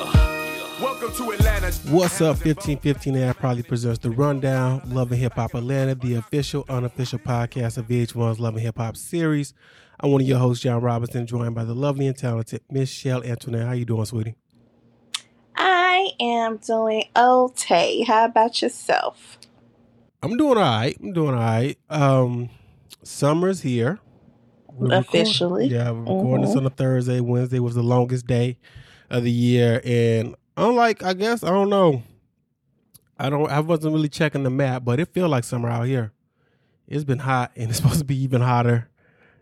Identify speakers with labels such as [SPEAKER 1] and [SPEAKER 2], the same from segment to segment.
[SPEAKER 1] Welcome to Atlanta.
[SPEAKER 2] What's up? 1515 AI probably presents the Rundown, Love and Hip Hop Atlanta, the official, unofficial podcast of VH1's Love and Hip Hop series. I'm one of your hosts, Jon Robinson, joined by the lovely and talented Michelle Antoinette. How you doing, sweetie?
[SPEAKER 3] I am doing okay. How about yourself?
[SPEAKER 2] I'm doing all right. I'm doing all right. Um, summer's here. We're recording-
[SPEAKER 3] Officially.
[SPEAKER 2] yeah, we're recording this
[SPEAKER 3] Mhm.
[SPEAKER 2] on a Thursday. Wednesday was the longest day of the year, and unlike, I guess, I don't know. I don't. I wasn't really checking the map, but it feel like summer out here. It's been hot, and it's supposed to be even hotter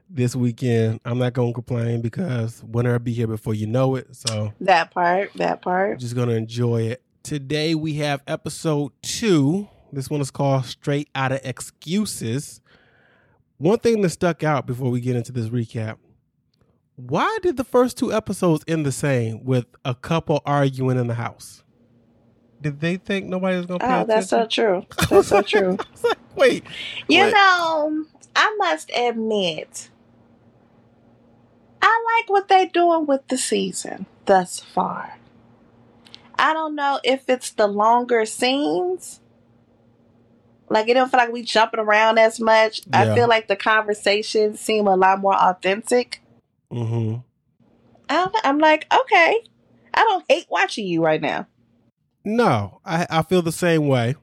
[SPEAKER 2] this weekend. I'm not gonna complain because winter will be here before you know it. So
[SPEAKER 3] That part, that part.
[SPEAKER 2] just gonna enjoy it. Today we have episode two. This one is called Straight Outta Excuses. One thing that stuck out before we get into this recap. Why did the first two episodes end the same with a couple arguing in the house? Did they think nobody was gonna pay
[SPEAKER 3] Oh, that's so true. That's so true.
[SPEAKER 2] Like, wait,
[SPEAKER 3] You
[SPEAKER 2] What?
[SPEAKER 3] know, I must admit, I like what they're doing with the season thus far. I don't know if it's the longer scenes. Like it don't feel like we jumping around as much.
[SPEAKER 2] Yeah.
[SPEAKER 3] I feel like the conversations seem a lot more authentic.
[SPEAKER 2] Mm-hmm.
[SPEAKER 3] I don't, I'm like, okay, I don't hate watching you right now.
[SPEAKER 2] No, I, I feel the same way.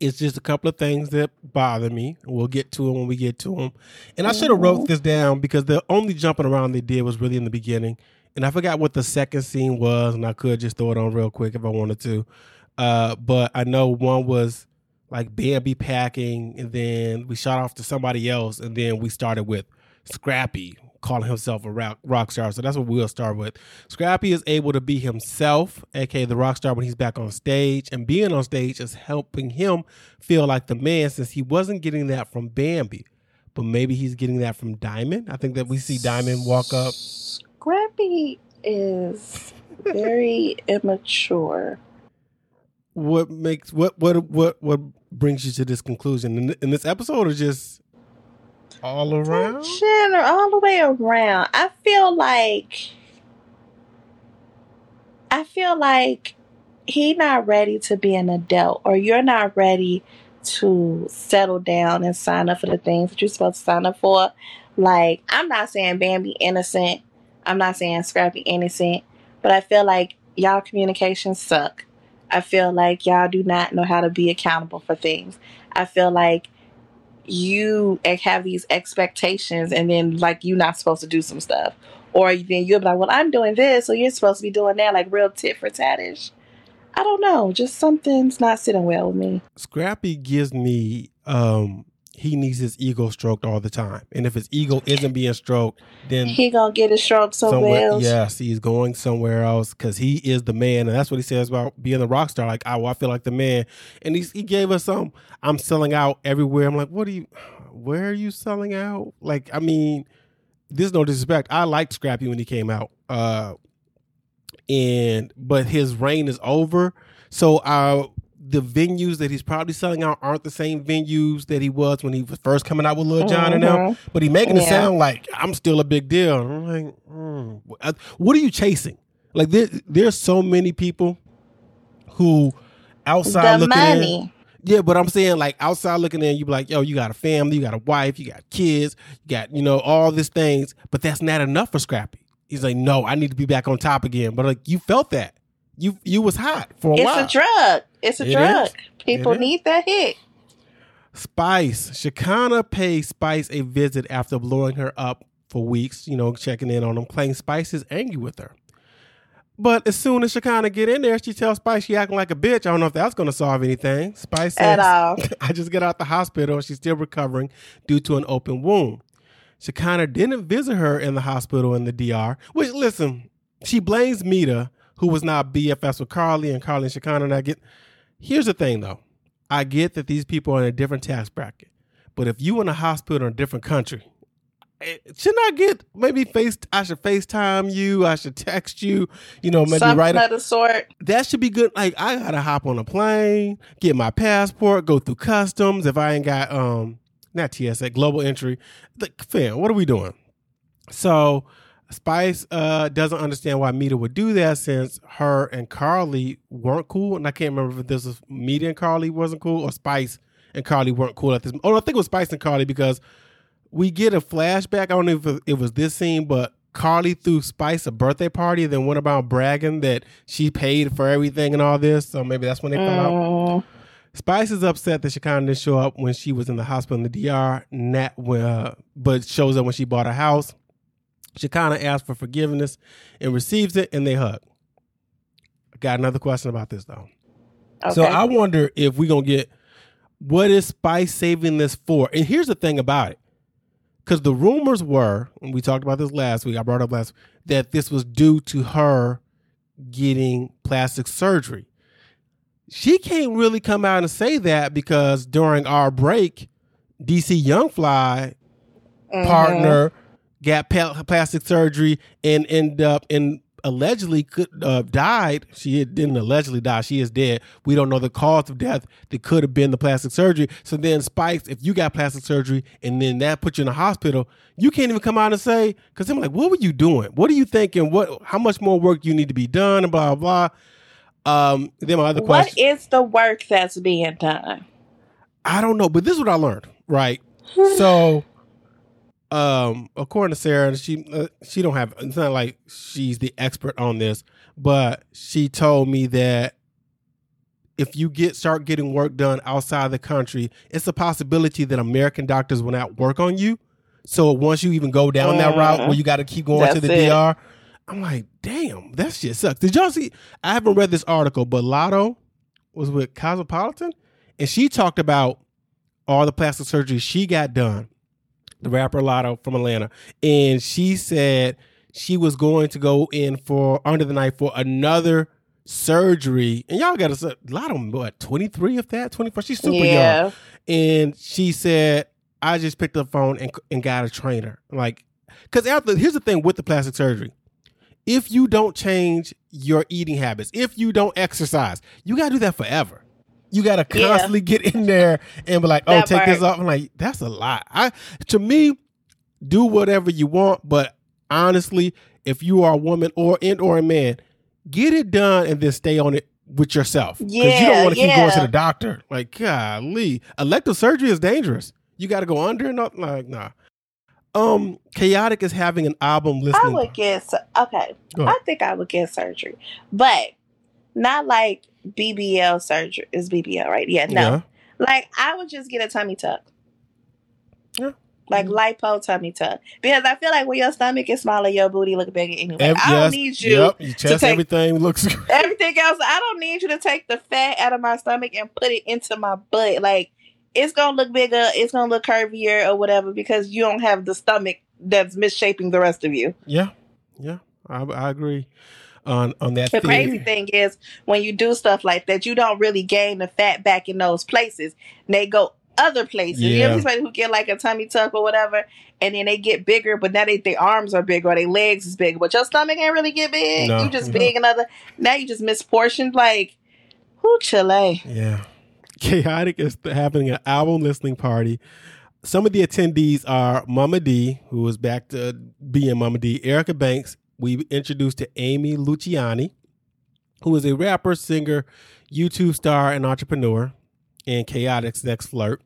[SPEAKER 2] It's just a couple of things that bother me. We'll get to them when we get to them. And I should have wrote this down because the only jumping around they did was really in the beginning. And I forgot what the second scene was, and I could just throw it on real quick if I wanted to. Uh, but I know one was like Bambi packing, and then we shot off to somebody else, and then we started with Scrappy calling himself a rock, rock star. So that's what we'll start with. Scrappy is able to be himself, aka the rock star, when he's back on stage, and being on stage is helping him feel like the man since he wasn't getting that from Bambi. But maybe he's getting that from Diamond. I think that we see Diamond walk up.
[SPEAKER 3] Scrappy is very immature.
[SPEAKER 2] What makes what what what what brings you to this conclusion in, in this episode, or just all around?
[SPEAKER 3] General, all the way around. I feel like I feel like he not ready to be an adult, or you're not ready to settle down and sign up for the things that you're supposed to sign up for. Like, I'm not saying Bambi innocent. I'm not saying Scrappy innocent, but I feel like y'all communications suck. I feel like y'all do not know how to be accountable for things. I feel like you have these expectations and then like you're not supposed to do some stuff. Or then you'll be like, Well, I'm doing this, so you're supposed to be doing that, like real tit for tatish. I don't know. Just something's not sitting well with me.
[SPEAKER 2] Scrappy gives me um he needs his ego stroked all the time. And if his ego isn't being stroked, then
[SPEAKER 3] He gonna get his stroke somewhere
[SPEAKER 2] somewhere
[SPEAKER 3] else.
[SPEAKER 2] yes, he's going somewhere else because he is the man. And that's what he says about being the rock star. Like, oh, I feel like the man. And he's, he gave us some, I'm selling out everywhere. I'm like, what are you, where are you selling out? Like, I mean, there's no disrespect. I liked Scrappy when he came out. Uh, and, but his reign is over. So, uh, the venues that he's probably selling out aren't the same venues that he was when he was first coming out with Lil Jon and them.
[SPEAKER 3] Mhm.
[SPEAKER 2] But he making it sound like I'm still a big deal. I'm like, mm. What are you chasing? Like there, there's so many people who outside
[SPEAKER 3] The
[SPEAKER 2] looking
[SPEAKER 3] money.
[SPEAKER 2] in. Yeah, but I'm saying like outside looking in, you be like, yo, you got a family, you got a wife, you got kids, you got you know all these things, but that's not enough for Scrappy. He's like, no, I need to be back on top again. But like you felt that. You you was hot for a
[SPEAKER 3] It's
[SPEAKER 2] while.
[SPEAKER 3] a drug. It's a
[SPEAKER 2] It
[SPEAKER 3] drug.
[SPEAKER 2] is.
[SPEAKER 3] People
[SPEAKER 2] It is.
[SPEAKER 3] need that hit.
[SPEAKER 2] Spice. Shekinah pays Spice a visit after blowing her up for weeks, you know, checking in on him, claiming Spice is angry with her. But as soon as Shekinah get in there, she tells Spice she acting like a bitch. I don't know if that's going to solve anything. Spice says,
[SPEAKER 3] At all.
[SPEAKER 2] I just get out the hospital. She's still recovering due to an open wound. Shekinah didn't visit her in the hospital in the DR, which, listen, she blames Mita, who was now BFS with Karlie, and Karlie and Shekinah. And I get, here's the thing though. I get that these people are in a different tax bracket. But if you in a hospital in a different country, eh, shouldn't I get maybe face? I should FaceTime you. I should text you. You know, maybe
[SPEAKER 3] Something
[SPEAKER 2] write.
[SPEAKER 3] of the sort.
[SPEAKER 2] that should be good. Like I gotta hop on a plane, get my passport, go through customs. If I ain't got um not TSA global entry, like fam, what are we doing? So Spice uh, doesn't understand why Mita would do that since her and Karlie weren't cool. And I can't remember if this was Mita and Karlie wasn't cool or Spice and Karlie weren't cool at this. Oh, I think it was Spice and Karlie because we get a flashback. I don't know if it was this scene, but Karlie threw Spice a birthday party, and then went about bragging that she paid for everything and all this. So maybe that's when they fell out. Spice is upset that Shekinah didn't show up when she was in the hospital in the DR, Nat, uh, but shows up when she bought a house. Shekinah asks for forgiveness and receives it, and they hug. Got another question about this though.
[SPEAKER 3] okay.
[SPEAKER 2] So I wonder if we're gonna get what is Spice saving this for? And here's the thing about it. Because the rumors were, and we talked about this last week, I brought up last that this was due to her getting plastic surgery. She can't really come out and say that because during our break, DC Youngfly
[SPEAKER 3] Mhm.
[SPEAKER 2] partner got plastic surgery and end up and allegedly could uh, died. She didn't allegedly die. She is dead. We don't know the cause of death. That could have been the plastic surgery. So then, Spice, if you got plastic surgery and then that put you in the hospital, you can't even come out and say because I'm like, what were you doing? What are you thinking? What? How much more work you need to be done? And blah blah. blah. Um. Then my other
[SPEAKER 3] What
[SPEAKER 2] question.
[SPEAKER 3] What is the work that's being done?
[SPEAKER 2] I don't know, but this is what I learned. Right. so um according to sarah she uh, she don't have it's not like she's the expert on this but she told me that if you get start getting work done outside the country it's a possibility that american doctors will not work on you. So once you even go down that route where you got to keep going to the
[SPEAKER 3] it.
[SPEAKER 2] dr i'm like damn that shit sucks. Did y'all see i haven't read this article but Latto was with cosmopolitan and she talked about all the plastic surgery she got done the rapper Latto from Atlanta, and she said she was going to go in for under the knife for another surgery. And y'all got a lot of what twenty three of that, twenty four. She's super young,
[SPEAKER 3] yeah.
[SPEAKER 2] and she said, "I just picked up the phone and and got a trainer." Like, because after here's the thing with the plastic surgery. If you don't change your eating habits, if you don't exercise, you got to do that forever. You got to
[SPEAKER 3] Yeah.
[SPEAKER 2] constantly get in there and be like, "Oh,
[SPEAKER 3] That
[SPEAKER 2] take this off." I'm like, "That's a lot." I to me, do whatever you want, but honestly, if you are a woman or and or a man, get it done and then stay on it with yourself. Because you don't want to keep going to the doctor. Like, golly, elective surgery is dangerous. You got to go under and not like, nah. Um, Khaotic is having an album listening.
[SPEAKER 3] I would get okay. I think I would get surgery, but not like BBL surgery. Is BBL right? Yeah, no.
[SPEAKER 2] Yeah.
[SPEAKER 3] Like I would just get a tummy tuck.
[SPEAKER 2] Yeah.
[SPEAKER 3] Like
[SPEAKER 2] Mhm.
[SPEAKER 3] lipo tummy tuck because I feel like when your stomach is smaller, your booty look bigger anyway. I don't
[SPEAKER 2] yes,
[SPEAKER 3] need you.
[SPEAKER 2] Yep, your chest,
[SPEAKER 3] take-
[SPEAKER 2] everything looks.
[SPEAKER 3] Everything else, I don't need you to take the fat out of my stomach and put it into my butt. Like it's gonna look bigger, it's gonna look curvier or whatever because you don't have the stomach that's misshaping the rest of you.
[SPEAKER 2] yeah, yeah, I, I agree on on that.
[SPEAKER 3] The
[SPEAKER 2] theory.
[SPEAKER 3] crazy thing is when you do stuff like that, you don't really gain the fat back in those places. They go other places. You
[SPEAKER 2] Yeah.
[SPEAKER 3] know somebody who get like a tummy tuck or whatever, and then they get bigger, but now they their arms are bigger or their legs is bigger, but your stomach ain't really get big.
[SPEAKER 2] No.
[SPEAKER 3] you just
[SPEAKER 2] No.
[SPEAKER 3] big another. Now you just misportioned. Like who Chile?
[SPEAKER 2] Yeah. Khaotic is having an album listening party. Some of the attendees are Mama D, who is back to being Mama D, Erica Banks. We introduced to Amy Luciani, who is a rapper, singer, YouTube star, and entrepreneur, and Khaotic's next flirt.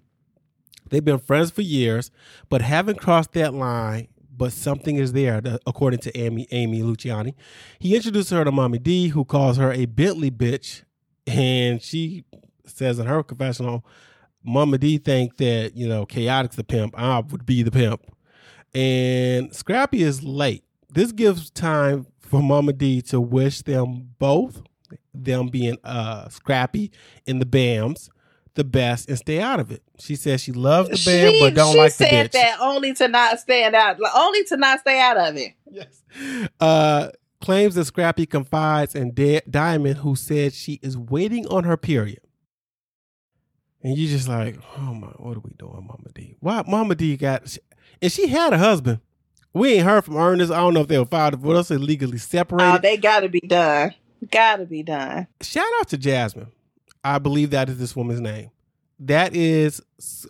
[SPEAKER 2] They've been friends for years, but haven't crossed that line. But something is there, according to Amy Amy Luciani. He introduced her to Mommy D, who calls her a Bentley bitch, and she says in her confessional, Mama D think that you know Khaotic's the pimp. I would be the pimp, and Scrappy is late. This gives time for Mama D to wish them both, them being uh Scrappy and the Bams, the best and stay out of it. She says she loves the band
[SPEAKER 3] she
[SPEAKER 2] but don't like the
[SPEAKER 3] She
[SPEAKER 2] said
[SPEAKER 3] that only to not stand out, only to not stay out of it.
[SPEAKER 2] Yes. Uh, claims that Scrappy confides in Di- Diamond, who said she is waiting on her period. And you just like, oh my, what are we doing, Mama D? Why, Mama D got, She, and she had a husband. We ain't heard from Ernest. I don't know if they were filed divorce or legally separated.
[SPEAKER 3] Oh, they gotta be done. Gotta be done.
[SPEAKER 2] Shout out to Jasmine. I believe that is this woman's name. That is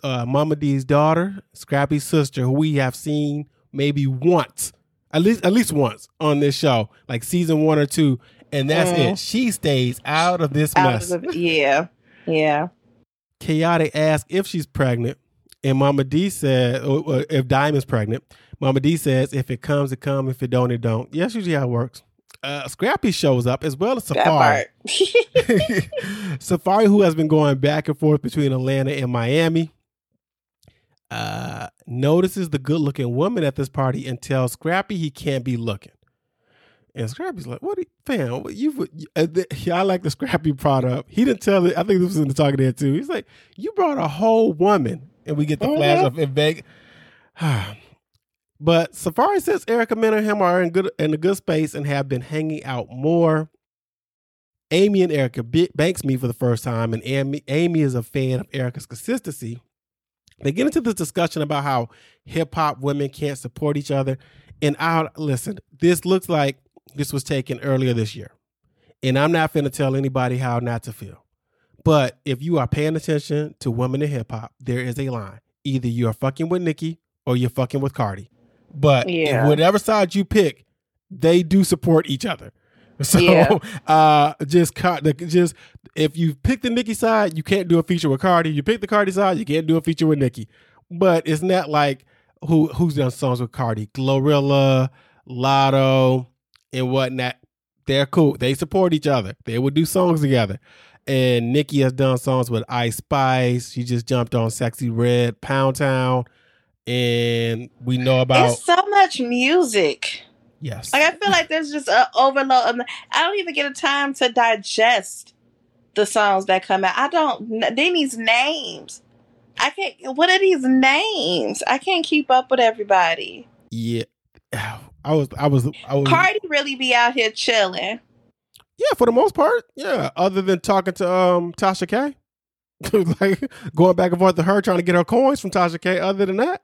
[SPEAKER 2] uh, Mama D's daughter, Scrappy's sister, who we have seen maybe once At least at least once on this show, like season one or two, and that's
[SPEAKER 3] Mm.
[SPEAKER 2] it. She stays out of this
[SPEAKER 3] Out
[SPEAKER 2] mess.
[SPEAKER 3] of the- yeah, yeah.
[SPEAKER 2] Khaotic asks if she's pregnant, and Mama D said or- or if Diamond's pregnant. Mama D says if it comes, it comes. If it don't, it don't. Yeah, that's usually how it works. Uh, Scrappy shows up as well as
[SPEAKER 3] Safaree.
[SPEAKER 2] Safaree, who has been going back and forth between Atlanta and Miami, uh, notices the good looking woman at this party and tells Scrappy he can't be looking. And Scrappy's like, "What, are you, fam? What you? uh, I like the Scrappy product. He didn't tell it. I think this was in the talking there too. He's like, "You brought a whole woman," and we get the flash
[SPEAKER 3] Mhm.
[SPEAKER 2] of in Vegas. but Safaree says Erica and him are in good in a good space and have been hanging out more. Amy and Erica banks me for the first time, and Amy, Amy is a fan of Erica's consistency. They get into this discussion about how hip hop women can't support each other. And I listen, this looks like this was taken earlier this year. And I'm not finna tell anybody how not to feel. But if you are paying attention to women in hip hop, there is a line. Either you're fucking with Nicki or you're fucking with Cardi. But
[SPEAKER 3] Yeah.
[SPEAKER 2] whatever side you pick, they do support each other. So
[SPEAKER 3] Yeah.
[SPEAKER 2] uh just just if you pick the Nicki side, you can't do a feature with Cardi. You pick the Cardi side, you can't do a feature with Nicki. But it's not like who who's done songs with Cardi, Glorilla, Latto, and whatnot. They're cool. They support each other. They would do songs together. And Nicki has done songs with Ice Spice. She just jumped on Sexyy Red, Pound Town, and we know about
[SPEAKER 3] It's so much music.
[SPEAKER 2] yes.
[SPEAKER 3] Like I feel like there's just an overload. Of, I don't even get a time to digest the songs that come out. I don't. Then these names, I can't. What are these names? I can't keep up with everybody.
[SPEAKER 2] yeah. I was I was I was
[SPEAKER 3] Cardi really be out here chilling.
[SPEAKER 2] Yeah, for the most part. Yeah. Other than talking to um Tasha K. like going back and forth to her trying to get her coins from Tasha K. Other than that.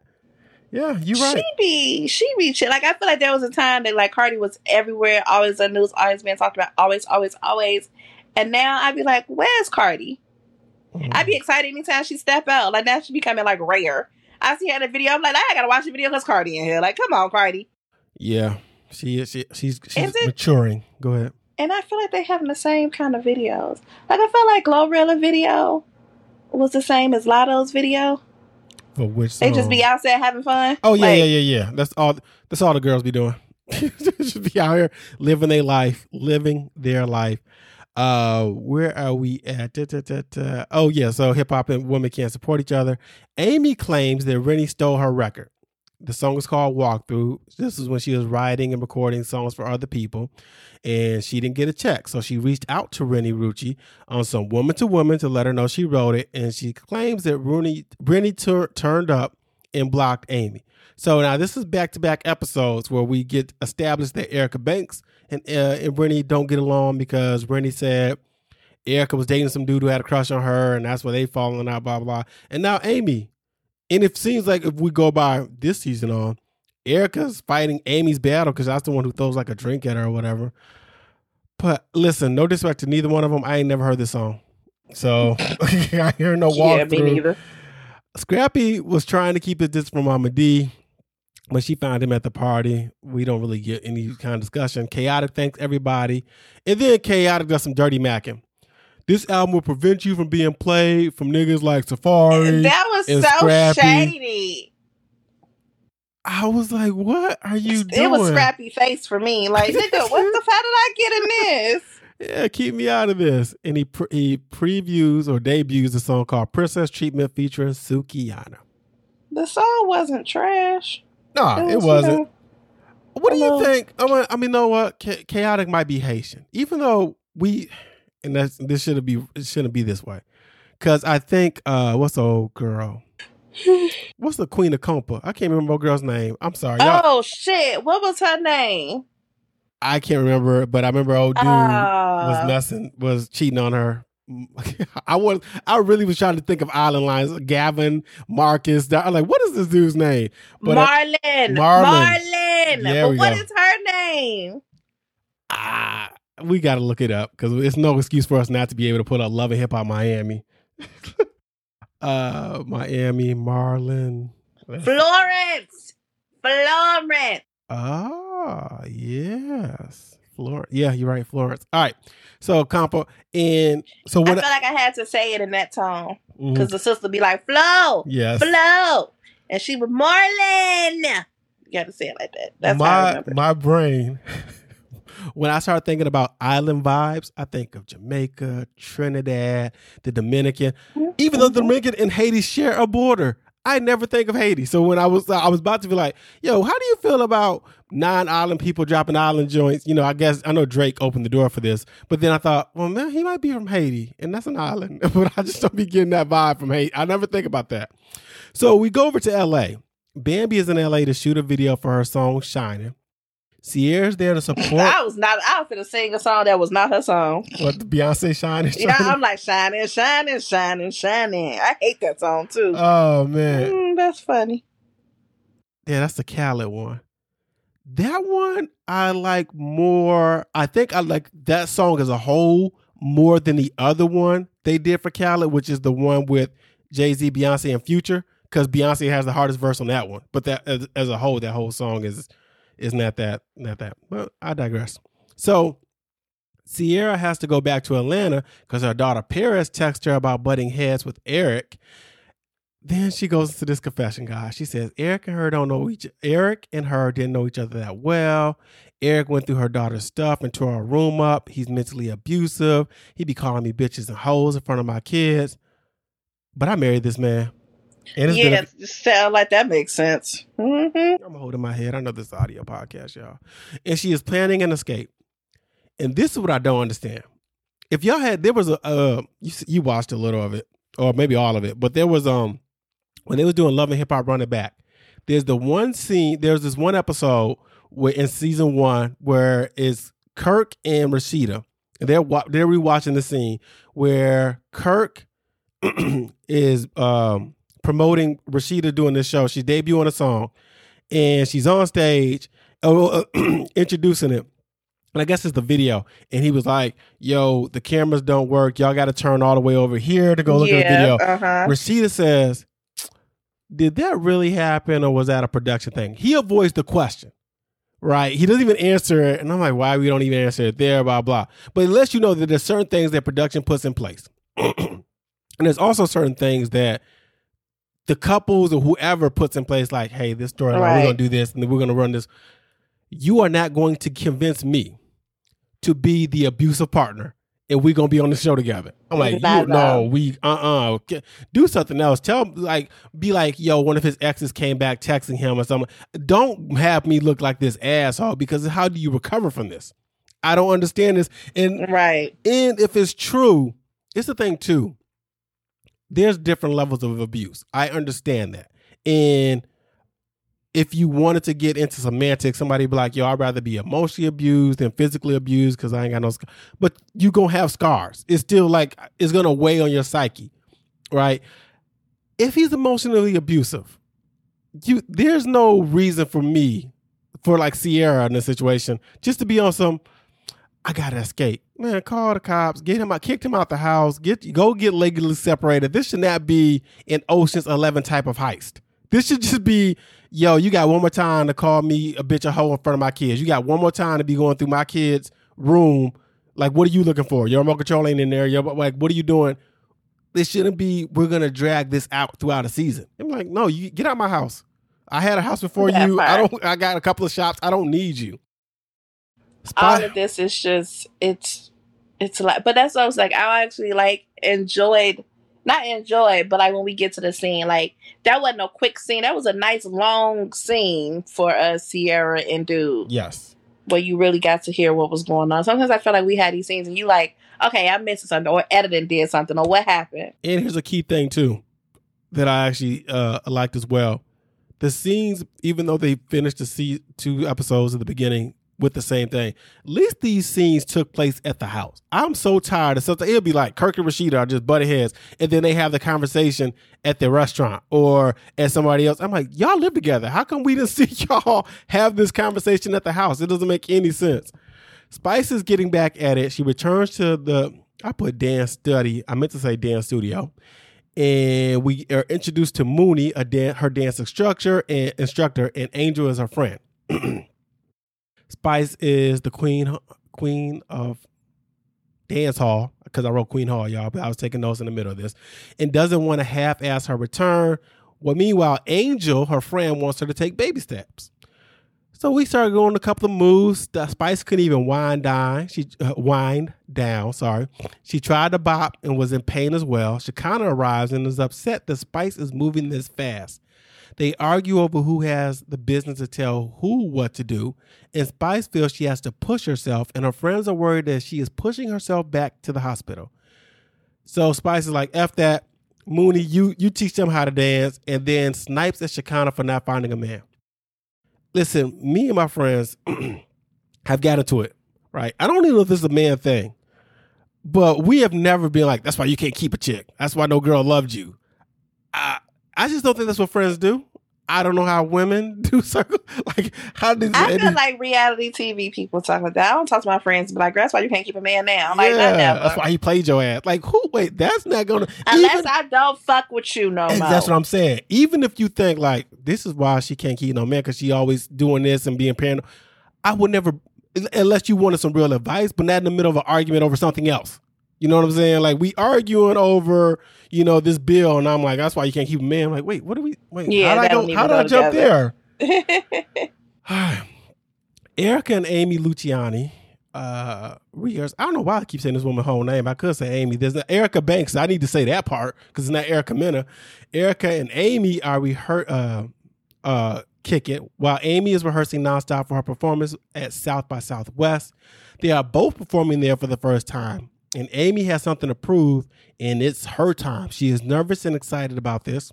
[SPEAKER 2] Yeah, you right.
[SPEAKER 3] She be she be chill. Like I feel like there was a time that like Cardi was everywhere, always on news, always being talked about, always, always, always. And now I'd be like, where's Cardi? I'd be mm. excited anytime she step out. Like now she becoming like rare. I see her in a video. I'm like, I gotta watch the video because Cardi in here. Like, come on, Cardi.
[SPEAKER 2] Yeah. She is she, she's she's
[SPEAKER 3] Is it-
[SPEAKER 2] maturing. Go ahead.
[SPEAKER 3] And I feel like they having the same kind of videos. Like I feel like Glorilla video was the same as Latto's video.
[SPEAKER 2] For which
[SPEAKER 3] They just be outside having fun.
[SPEAKER 2] Oh yeah,
[SPEAKER 3] Like,
[SPEAKER 2] yeah, yeah, yeah. That's all that's all the girls be doing. just be out here living their life, living their life. Uh where are we at? Da, da, da, da. Oh yeah, so hip hop and women can't support each other. Amy claims that Renni stole her record. The song is called Walkthrough. This is when she was writing and recording songs for other people, and she didn't get a check. So she reached out to Renni Rucci on some woman to woman to let her know she wrote it, and she claims that Renni Renni tur- turned up and blocked Amy. So now this is back to back episodes where we get established that Erica Banks and uh, and Renni don't get along because Renni said Erica was dating some dude who had a crush on her, and that's why they falling out. Blah blah. blah. And now Amy, and it seems like if we go by this season on, Erica's fighting Amy's battle because that's the one who throws like a drink at her or whatever. But listen, no disrespect to neither one of them. I ain't never heard this song, so I hear no walk
[SPEAKER 3] yeah, me neither.
[SPEAKER 2] Scrappy was trying to keep it this from Mama D, but she found him at the party. We don't really get any kind of discussion. Khaotic thanks everybody. And then Khaotic does some dirty macking. This album will prevent you from being played from niggas like Safaree.
[SPEAKER 3] That was
[SPEAKER 2] and
[SPEAKER 3] so
[SPEAKER 2] Scrappy.
[SPEAKER 3] shady.
[SPEAKER 2] I was like, what are you doing?
[SPEAKER 3] It was scrappy face for me. Like, nigga, what the fuck did I get in this?
[SPEAKER 2] Yeah, keep me out of this. And he, pre- he previews or debuts a song called Princess Treatment featuring Sukiyana.
[SPEAKER 3] The song wasn't trash.
[SPEAKER 2] No, it
[SPEAKER 3] was, you
[SPEAKER 2] wasn't.
[SPEAKER 3] know,
[SPEAKER 2] What do you think? I mean, I mean, know what? Cha- Khaotic might be Haitian, even though we, and that's this shouldn't be it shouldn't be this way, because I think uh, what's the old girl? What's the queen of compa? I can't remember old girl's name. I'm sorry, y'all.
[SPEAKER 3] Oh shit! What was her name?
[SPEAKER 2] I can't remember, but I remember old dude was
[SPEAKER 3] Uh,
[SPEAKER 2] messing, was cheating on her. I was, I really was trying to think of island lines. Gavin, Marcus. I'm like, what is this dude's name? But uh,
[SPEAKER 3] Marlon.
[SPEAKER 2] Marlon.
[SPEAKER 3] Marlon.
[SPEAKER 2] There
[SPEAKER 3] but what
[SPEAKER 2] go.
[SPEAKER 3] is her name?
[SPEAKER 2] ah, we got to look it up because it's no excuse for us not to be able to put up Love and Hip Hop Miami. uh, Miami, Marlon.
[SPEAKER 3] Florence. Florence.
[SPEAKER 2] Ah, yes. Florence. Yeah, you're right, Florence. All right. So Compo. and so what?
[SPEAKER 3] I feel like I had to say it in that tone because the sister be like, "Flo,
[SPEAKER 2] Yes.
[SPEAKER 3] Flo," and she was Marlon. You got to say it like that. That's how I
[SPEAKER 2] my my brain when I start thinking about island vibes, I think of Jamaica, Trinidad, the Dominican. Even though the mm-hmm. Dominican and Haiti share a border, I never think of Haiti. So when I was I was about to be like, "Yo, how do you feel about non-island people dropping island joints?" You know, I guess I know Drake opened the door for this, but then I thought, "Well, man, he might be from Haiti, and that's an island." but I just don't be getting that vibe from Haiti. I never think about that. So we go over to L.A. Bambi is in L.A. to shoot a video for her song "Shining." Sierra's there to support
[SPEAKER 3] I was not. I was gonna sing a song that was not her song.
[SPEAKER 2] what Beyonce "Shining."
[SPEAKER 3] Yeah? I'm like shining, shining, shining, shining. I hate that song too.
[SPEAKER 2] Oh man,
[SPEAKER 3] Mm, that's funny.
[SPEAKER 2] Yeah, that's the Khaled one. That one I like more. I think I like that song as a whole more than the other one they did for Khaled, which is the one with Jay Z, Beyonce, and Future. Because Beyonce has the hardest verse on that one, but that as, as a whole, that whole song is is not that not that. But I digress. So Sierra has to go back to Atlanta because her daughter Paris texts her about butting heads with Eric. Then she goes into this confession, guys. She says Eric and her don't know each Eric and her didn't know each other that well. Eric went through her daughter's stuff and tore her room up. He's mentally abusive. He be calling me bitches and hoes in front of my kids. But I married this man. And it's
[SPEAKER 3] Yeah,
[SPEAKER 2] a-
[SPEAKER 3] it sound like that makes sense. hmm
[SPEAKER 2] I'm holding my head. I know this is audio podcast, y'all. And she is planning an escape. And this is what I don't understand. If y'all had, there was a, uh, you, you watched a little of it, or maybe all of it, but there was, um, when they was doing Love and Hip Hop Running Back, there's the one scene, there's this one episode where in season one where it's Kirk and Rasheeda. And they're, wa- they're rewatching the scene where Kirk is, um, promoting Rasheeda doing this show. She's debuting a song and she's on stage uh, introducing it. And I guess it's the video. And he was like, yo, the cameras don't work. Y'all got to turn all the way over here to go look
[SPEAKER 3] yeah,
[SPEAKER 2] at the video.
[SPEAKER 3] Uh-huh.
[SPEAKER 2] Rasheeda says, did that really happen or was that a production thing? He avoids the question, right? He doesn't even answer it. And I'm like, why we don't even answer it there, blah, blah. But it lets you know that there's certain things that production puts in place. and there's also certain things that the couples or whoever puts in place, like, hey, this storyline,
[SPEAKER 3] Right.
[SPEAKER 2] we're going to do this and then we're going to run this. You are not going to convince me to be the abusive partner and we're going to be on the show together. I'm like, you, no, we, uh uh do something else. Tell, like, be like, yo, one of his exes came back texting him or something. Don't have me look like this asshole because how do you recover from this? I don't understand this. And
[SPEAKER 3] Right.
[SPEAKER 2] and if it's true, it's the thing too. There's different levels of abuse. I understand that. And if you wanted to get into semantics, somebody be like, yo, I'd rather be emotionally abused than physically abused because I ain't got no. But you going to have scars. It's still like, it's going to weigh on your psyche, right? If he's emotionally abusive, you there's no reason for me, for like Sierra in this situation, just to be on some, I gotta escape. Man, call the cops, get him out, kicked him out the house, get go get legally separated. This should not be an Ocean's Eleven type of heist. This should just be, yo, you got one more time to call me a bitch a hoe in front of my kids. You got one more time to be going through my kids' room. Like, what are you looking for? Your remote control ain't in there. Your like, what are you doing? This shouldn't be. We're gonna drag this out throughout a season. I'm like, no, you get out my house. I had a house before
[SPEAKER 3] That
[SPEAKER 2] you. I don't. I got a couple of shops. I don't need you.
[SPEAKER 3] All of this is just it's it's a lot. But that's what i was like i actually like enjoyed not enjoyed but like when we get to the scene like that wasn't a quick scene. That was a nice long scene for us sierra and dude.
[SPEAKER 2] Yes.
[SPEAKER 3] where you really got to hear what was going on. Sometimes i feel like we had these scenes and you like okay i missed something or editing did something or what happened.
[SPEAKER 2] And here's a key thing too that I actually uh, liked as well. The scenes, even though they finished the se- two episodes at the beginning with the same thing, at least these scenes took place at the house. I'm so tired of something. It'll be like Kirk and Rasheeda are just butting heads, and then they have the conversation at the restaurant or at somebody else. I'm like, y'all live together. How come we didn't see y'all have this conversation at the house? It doesn't make any sense. Spice is getting back at it. She returns to the I put dance study. I meant to say dance studio. And we are introduced to Mooney, a dan- her dance instructor and instructor, and Angel is her friend. Spice is the queen queen of dance hall because I wrote Queen Hall, y'all, but I was taking notes in the middle of this, and doesn't want to half-ass her return. Well, meanwhile, Angel, her friend, wants her to take baby steps. So we started going a couple of moves. The Spice couldn't even wind down. She uh, wind down. Sorry. She tried to bop and was in pain as well. Shekinah arrives and is upset that Spice is moving this fast. They argue over who has the business to tell who what to do, and Spice feels she has to push herself, and her friends are worried that she is pushing herself back to the hospital. So Spice is like, F that. Mooney, you you teach them how to dance, and then snipes at Shekinah for not finding a man listen, me and my friends have got into it, right? I don't even know if this is a man thing, but we have never been like, that's why you can't keep a chick. That's why no girl loved you. I, I just don't think that's what friends do. I don't know how women do circle. Like, how did
[SPEAKER 3] I feel like reality TV people talk like that. I don't talk to my friends, but like, that's why you can't keep a man now. I'm like, yeah,
[SPEAKER 2] that's why he played your ass. Like, who? Wait, that's not gonna.
[SPEAKER 3] Unless even, I don't fuck with you no more.
[SPEAKER 2] That's what I'm saying. Even if you think like this is why she can't keep no man because she always doing this and being paranoid, I would never, unless you wanted some real advice, but not in the middle of an argument over something else. You know what I'm saying? Like we arguing over, you know, this bill, and I'm like, that's why you can't keep a man. I'm like, wait, what do we? Wait, yeah, how did I? How did I jump there? Erica and Amy Luciani, uh. I don't know why I keep saying this woman's whole name. I could say Amy. There's not Erica Banks. I need to say that part because it's not Erica Mena. Erica and Amy are rehear uh uh kick it while Amy is rehearsing nonstop for her performance at South by Southwest. They are both performing there for the first time and Amy has something to prove, and it's her time. She is nervous and excited about this.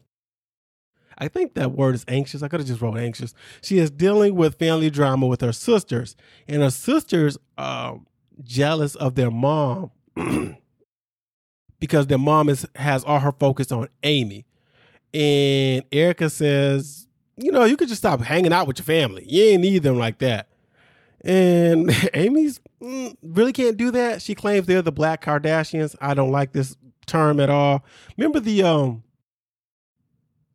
[SPEAKER 2] I think that word is anxious. I could have just wrote anxious. She is dealing with family drama with her sisters, and her sisters are jealous of their mom because their mom is has all her focus on Amy. And Erica says, you know, you could just stop hanging out with your family. You ain't need them like that. And Amy's mm, really can't do that. She claims they're the Black Kardashians. I don't like this term at all. Remember the um,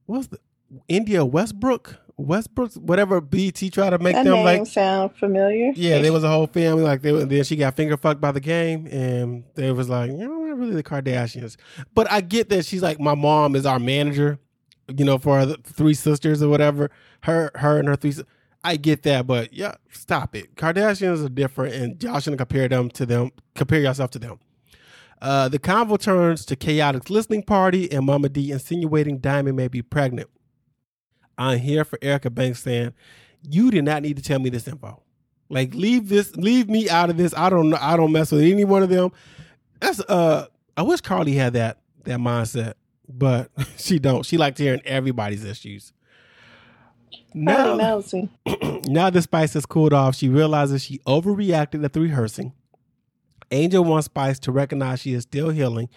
[SPEAKER 2] what's the India Westbrook? Westbrook, whatever BT tried to make
[SPEAKER 3] that
[SPEAKER 2] them
[SPEAKER 3] name
[SPEAKER 2] like
[SPEAKER 3] sound familiar.
[SPEAKER 2] Yeah, there was a whole family like they then she got finger fucked by the game, and they was like, you know, not really the Kardashians. But I get that she's like, my mom is our manager, you know, for the three sisters or whatever. Her, her and her three. I get that, but yeah, stop it. Kardashians are different, and y'all shouldn't compare them to them. Compare yourself to them. Uh, the convo turns to Khaotic listening party, and Mama D insinuating Diamond may be pregnant. I'm here for Erica Banks saying, "You did not need to tell me this info. Like, leave this, leave me out of this. I don't know. I don't mess with any one of them. That's uh, I wish Karlie had that that mindset, but she don't. She likes hearing everybody's issues. Now, now the Spice has cooled off, she realizes she overreacted at the rehearsing. Angel wants Spice to recognize she is still healing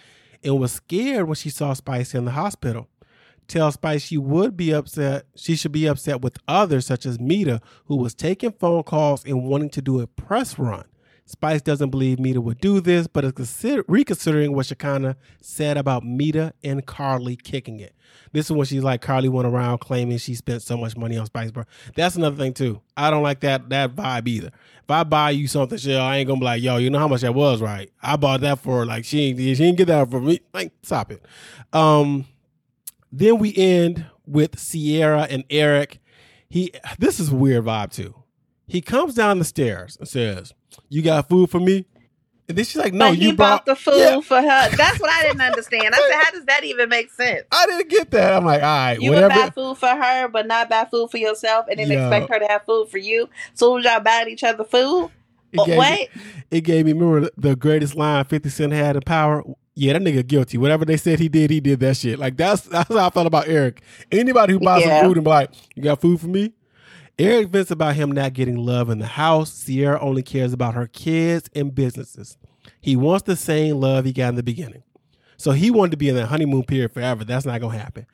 [SPEAKER 2] and was scared when she saw Spice in the hospital. Tells Spice she would be upset, she should be upset with others, such as Mita, who was taking phone calls and wanting to do a press run. Spice doesn't believe Mita would do this, but is consider- reconsidering what Shekinah said about Mita and Karlie kicking it. This is when she's like Karlie went around claiming she spent so much money on Spice Bro. That's another thing too. I don't like that that vibe either. If I buy you something, shit, I ain't gonna be like, yo, you know how much that was, right? I bought that for like she ain't she didn't get that for me. Like, stop it. Um, then we end with Sierra and Eric. He this is weird vibe too. He comes down the stairs and says, you got food for me? And then she's like, no,
[SPEAKER 3] but
[SPEAKER 2] you
[SPEAKER 3] bought,
[SPEAKER 2] bought
[SPEAKER 3] the food yeah. for her. That's what I didn't understand. I said, how does that even make sense?
[SPEAKER 2] I didn't get that. I'm like, all right,
[SPEAKER 3] you
[SPEAKER 2] whatever.
[SPEAKER 3] would buy food for her, but not buy food for yourself, and then Yo. expect her to have food for you. So was y'all buying each other food? It gave Wait,
[SPEAKER 2] me, it gave me remember the greatest line Fifty Cent had in Power. Yeah, that nigga guilty. Whatever they said he did, he did that shit. Like that's that's how I felt about Eric. Anybody who buys yeah. some food and be like, "You got food for me?" Eric vents about him not getting love in the house. Sierra only cares about her kids and businesses. He wants the same love he got in the beginning. So he wanted to be in that honeymoon period forever. That's not going to happen.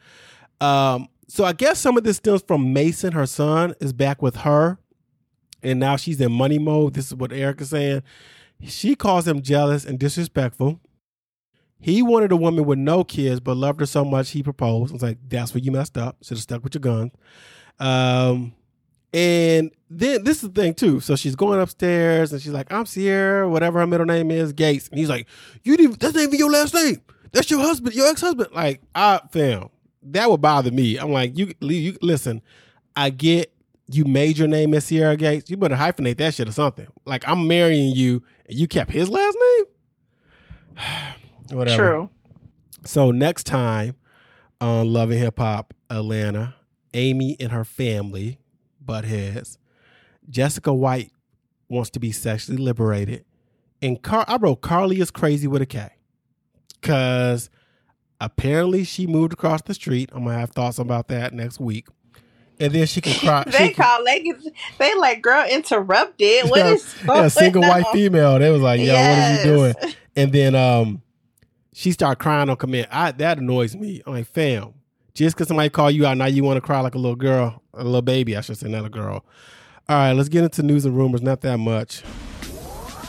[SPEAKER 2] Um, so I guess some of this stems from Mason. Her son is back with her, and now she's in money mode. This is what Eric is saying. She calls him jealous and disrespectful. He wanted a woman with no kids, but loved her so much he proposed. I was like, that's where you messed up. Should have stuck with your guns. Um, And then this is the thing too. So she's going upstairs and she's like, "I'm Sierra, whatever her middle name is, Gates." And he's like, "You didn't. That's not even your last name. That's your husband, your ex husband." Like, I fam, that would bother me. I'm like, you, you listen. I get you made your name as Sierra Gates. You better hyphenate that shit or something. Like, I'm marrying you, and you kept his last name. whatever.
[SPEAKER 3] True.
[SPEAKER 2] So next time on Love and Hip Hop Atlanta, Amy and her family butt heads. Jessica White wants to be sexually liberated. And Car- I wrote Karlie is crazy with a K. Cause apparently she moved across the street. I'm gonna have thoughts about that next week. And then she can cry.
[SPEAKER 3] They
[SPEAKER 2] can-
[SPEAKER 3] call like they like girl interrupted. What
[SPEAKER 2] Yeah,
[SPEAKER 3] is
[SPEAKER 2] yeah, single
[SPEAKER 3] going
[SPEAKER 2] white female. They was like, yo, what are you doing? And then um, she started crying on command. I that annoys me. I'm like, fam, just because somebody call you out, now you want to cry like a little girl, a little baby, I should say, not a girl. All right, let's get into news and rumors. Not that much.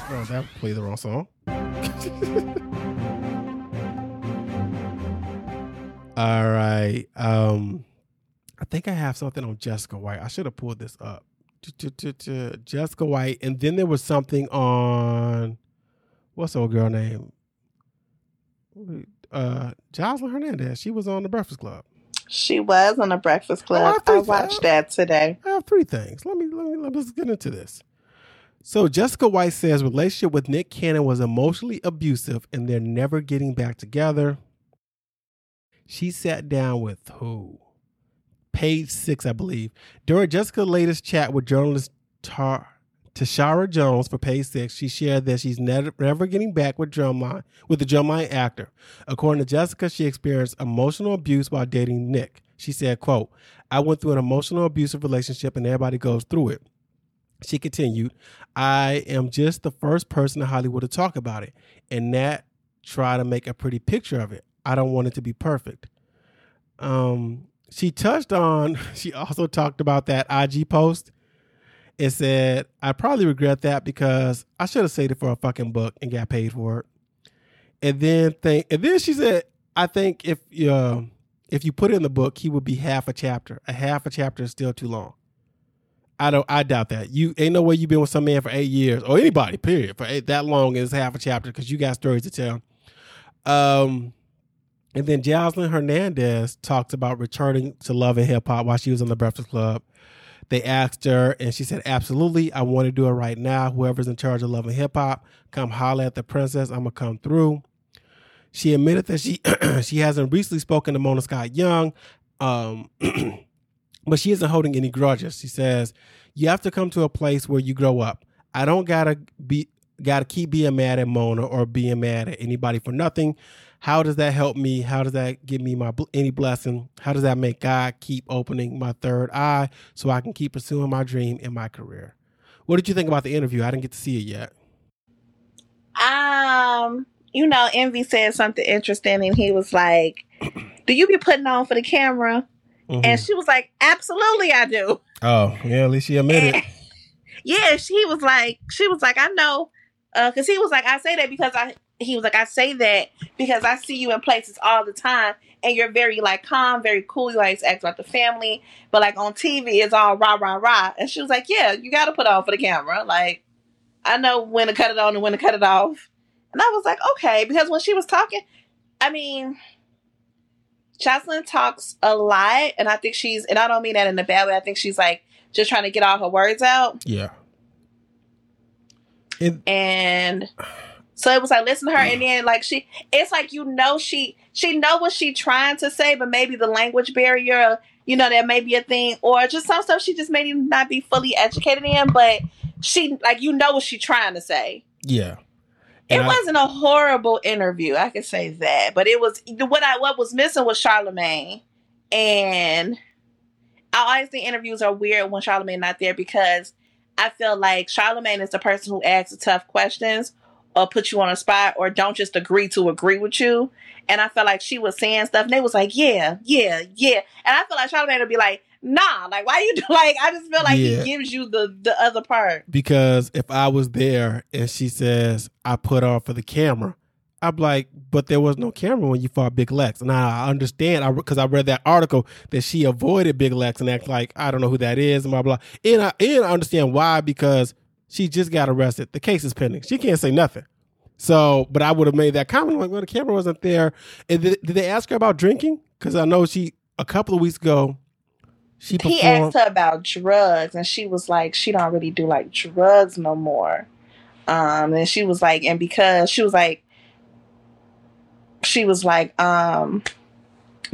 [SPEAKER 2] Oh, that played the wrong song. All right. Um, I think I have something on Jessica White. I should have pulled this up. Jessica White, and then there was something on what's the old girl name? Uh, Joseline Hernandez. She was on the Breakfast Club.
[SPEAKER 3] She was on the Breakfast Club.
[SPEAKER 2] I
[SPEAKER 3] I
[SPEAKER 2] think so.
[SPEAKER 3] watched that today.
[SPEAKER 2] I have three things. Let me let me let us get into this. So Jessica White says relationship with Nick Cannon was emotionally abusive and they're never getting back together. She sat down with who? Page six, I believe. During Jessica's latest chat with journalist Tar- Tashara Jones for Page Six, she shared that she's never, never getting back with drumline with the drumline actor. According to Jessica, she experienced emotional abuse while dating Nick. She said, "quote I went through an emotional abusive relationship, and everybody goes through it." She continued, "I am just the first person in Hollywood to talk about it, and that try to make a pretty picture of it. I don't want it to be perfect." Um, she touched on. She also talked about that IG post and said, "I probably regret that because I should have saved it for a fucking book and got paid for it." And then think, and then she said, "I think if uh, if you put it in the book, he would be half a chapter. A half a chapter is still too long." I don't. I doubt that. You ain't no way you've been with some man for eight years or anybody. Period. For eight, that long is half a chapter because you got stories to tell. Um, and then Joseline Hernandez talked about returning to love and hip hop while she was on the Breakfast Club. They asked her, and she said, "Absolutely, I want to do it right now. Whoever's in charge of love and hip hop, come holler at the princess. I'm gonna come through." She admitted that she she hasn't recently spoken to Mona Scott Young, um, but she isn't holding any grudges. She says, "You have to come to a place where you grow up. I don't gotta be gotta keep being mad at Mona or being mad at anybody for nothing. How does that help me? How does that give me my any blessing? How does that make God keep opening my third eye so I can keep pursuing my dream in my career?" What did you think about the interview? I didn't get to see it yet.
[SPEAKER 3] Um, you know, Envy said something interesting, and he was like, "Do you be putting on for the camera?"
[SPEAKER 2] Mhm.
[SPEAKER 3] And she was like, "Absolutely, I do."
[SPEAKER 2] oh, yeah, at least she admitted.
[SPEAKER 3] And- yeah, she was like, she was like, I know, because he was like, I say that because I. He was like, I say that because I see you in places all the time, and you're very like calm, very cool. You always ask about the family, but like on TV, it's all rah rah rah. And she was like, Yeah, you got to put on for the camera. Like, I know when to cut it on and when to cut it off. And I was like, okay, because when she was talking, I mean, Joseline talks a lot, and I think she's, and I don't mean that in a bad way. I think she's like just trying to get all her words out.
[SPEAKER 2] Yeah. And
[SPEAKER 3] and so it was like listen to her and then like she it's like you know she she know what she trying to say but maybe the language barrier you know that may be a thing or just some stuff she just may not be fully educated in but she like you know what she trying to say
[SPEAKER 2] yeah.
[SPEAKER 3] it
[SPEAKER 2] I-
[SPEAKER 3] wasn't a horrible interview i can say that but it was what i what was missing was charlemagne and i always think interviews are weird when charlemagne not there because i feel like charlemagne is the person who asks the tough questions or put you on a spot or don't just agree to agree with you and i felt like she was saying stuff and they was like yeah yeah yeah and i feel like charlemagne would be like nah like why you do like i just feel like
[SPEAKER 2] Yeah.
[SPEAKER 3] he gives you the the other part
[SPEAKER 2] because if I was there and she says I put on for the camera, I'm like, but there was no camera when you fought Big Lex, and I understand I because I, I, read that article that she avoided Big Lex and act like I don't know who that is, and blah blah. And I and I understand why because she just got arrested. The case is pending. She can't say nothing. So, but I would have made that comment like, well, the camera wasn't there. And did, did they ask her about drinking? Because I know she a couple of weeks ago
[SPEAKER 3] she performed. he asked her about drugs, and she was like, she don't really do like drugs no more. Um, and she was like, and because she was like, she was like, um,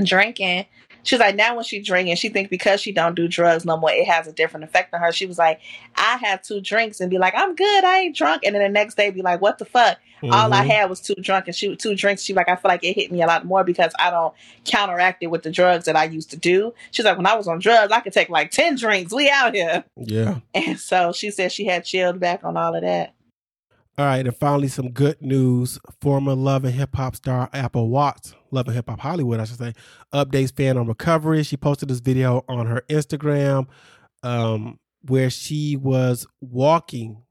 [SPEAKER 3] drinking. She was like, now when she drinking, she think because she don't do drugs no more, it has a different effect on her. She was like, I have two drinks and be like, I'm good, I ain't drunk, and then the next day be like, what the fuck? Mm-hmm. All I mm-hmm. had was two drunk and she two drinks. She like, I feel like it hit me a lot more because I don't counteract it with the drugs that I used to do. She's like, when I was on drugs, I could take like ten drinks. We out here.
[SPEAKER 2] Yeah.
[SPEAKER 3] And so she said she had chilled back on all of that.
[SPEAKER 2] All right, and finally, some good news. Former Love and Hip Hop star Apple Watts, Love and Hip Hop Hollywood, I should say, updates fan on recovery. She posted this video on her Instagram um, where she was walking.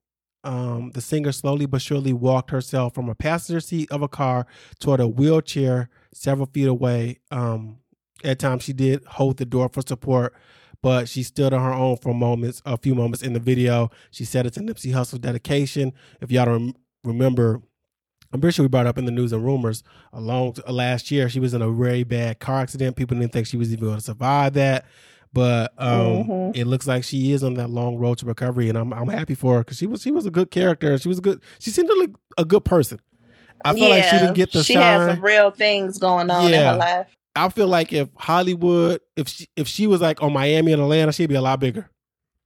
[SPEAKER 2] Um, the singer slowly but surely walked herself from a passenger seat of a car toward a wheelchair several feet away. Um, at times, she did hold the door for support but she stood on her own for moments, a few moments in the video. She said it's a Nipsey Hussle dedication. If y'all don't remember, I'm pretty sure we brought up in the news and rumors along last year. She was in a very bad car accident. People didn't think she was even going to survive that, but um, mm-hmm. it looks like she is on that long road to recovery, and I'm I'm happy for her because she was she was a good character. She was a good. She seemed like a good person. I feel yeah, like she didn't get the
[SPEAKER 3] she
[SPEAKER 2] shine.
[SPEAKER 3] has some real things going on yeah. in her life.
[SPEAKER 2] I feel like if Hollywood, if she, if she was like on Miami and Atlanta, she'd be a lot bigger.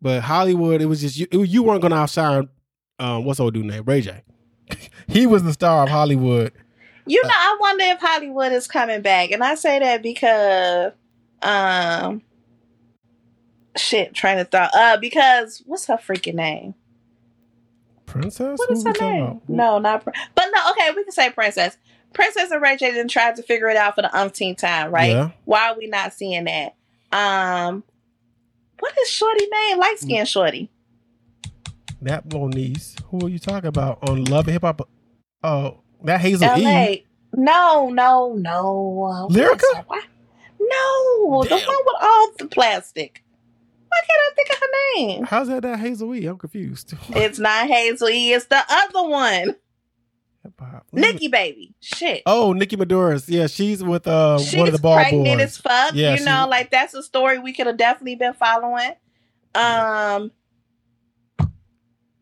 [SPEAKER 2] But Hollywood, it was just you. It, you weren't going to outshine um, what's old dude name Ray J. he was the star of Hollywood.
[SPEAKER 3] You know, I wonder if Hollywood is coming back, and I say that because, um, shit, trying to thought, uh, because what's her freaking name?
[SPEAKER 2] Princess.
[SPEAKER 3] What is her name? No, not. But no, okay, we can say princess. Princess and Ray J didn't try to figure it out for the umpteenth time, right? Yeah. Why are we not seeing that? Um, what is Shorty name? Light skin Shorty.
[SPEAKER 2] That Moniece. Who are you talking about on Love Hip Hop? Oh, that Hazel LA. E.
[SPEAKER 3] No, no, no.
[SPEAKER 2] Lyrica?
[SPEAKER 3] No, Damn. the one with all the plastic. Why can't I think of her name?
[SPEAKER 2] How's that that Hazel E? I'm confused.
[SPEAKER 3] it's not Hazel E. It's the other one. Nikki baby. Shit.
[SPEAKER 2] Oh, Nikki Mudarris. Yeah, she's with uh she's one of the ball pregnant
[SPEAKER 3] boys. as fuck. Yeah, you know, like that's a story we could have definitely been following. Um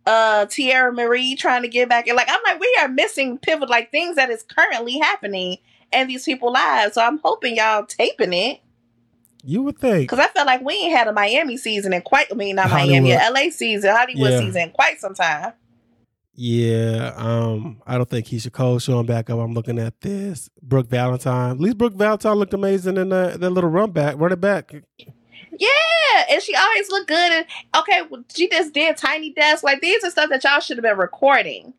[SPEAKER 3] uh Teairra Mari trying to get back and like I'm like we are missing pivot like things that is currently happening in these people's lives. So I'm hoping y'all taping it.
[SPEAKER 2] You would think
[SPEAKER 3] because I felt like we ain't had a Miami season in quite I mean not Hollywood. Miami, LA season, Hollywood yeah. season quite some time.
[SPEAKER 2] Yeah, um, I don't think Keyshia Cole showing back up. I'm looking at this. Brooke Valentine. At least Brooke Valentine looked amazing in that, that little run back, running back.
[SPEAKER 3] Yeah, and she always looked good. And okay, well, she just did Tiny Desk. Like these are stuff that y'all should have been recording.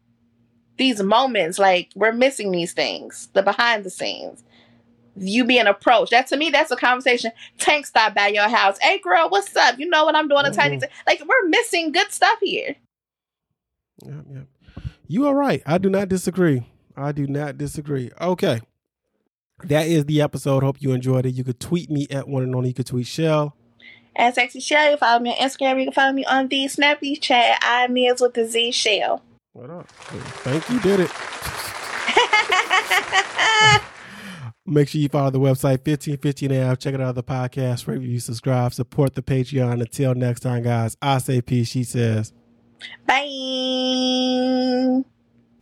[SPEAKER 3] These moments, like we're missing these things, the behind the scenes. You being approached. That to me, that's a conversation. Tank stop by your house. Hey girl, what's up? You know what I'm doing? A mm-hmm. tiny like we're missing good stuff here.
[SPEAKER 2] Yep, yep. You are right. I do not disagree. I do not disagree. Okay. That is the episode. Hope you enjoyed it. You could tweet me at one and only. You could tweet Chelle.
[SPEAKER 3] At Sexy Chelle. You follow me on Instagram. You can follow me on the Snappy Chat. I'm is with the Z Chelle.
[SPEAKER 2] What up? Thank you. Did it. Make sure you follow the website 1515 AF. Check it out other podcasts, review, subscribe, support the Patreon. Until next time, guys, I say peace. She says.
[SPEAKER 3] 拜。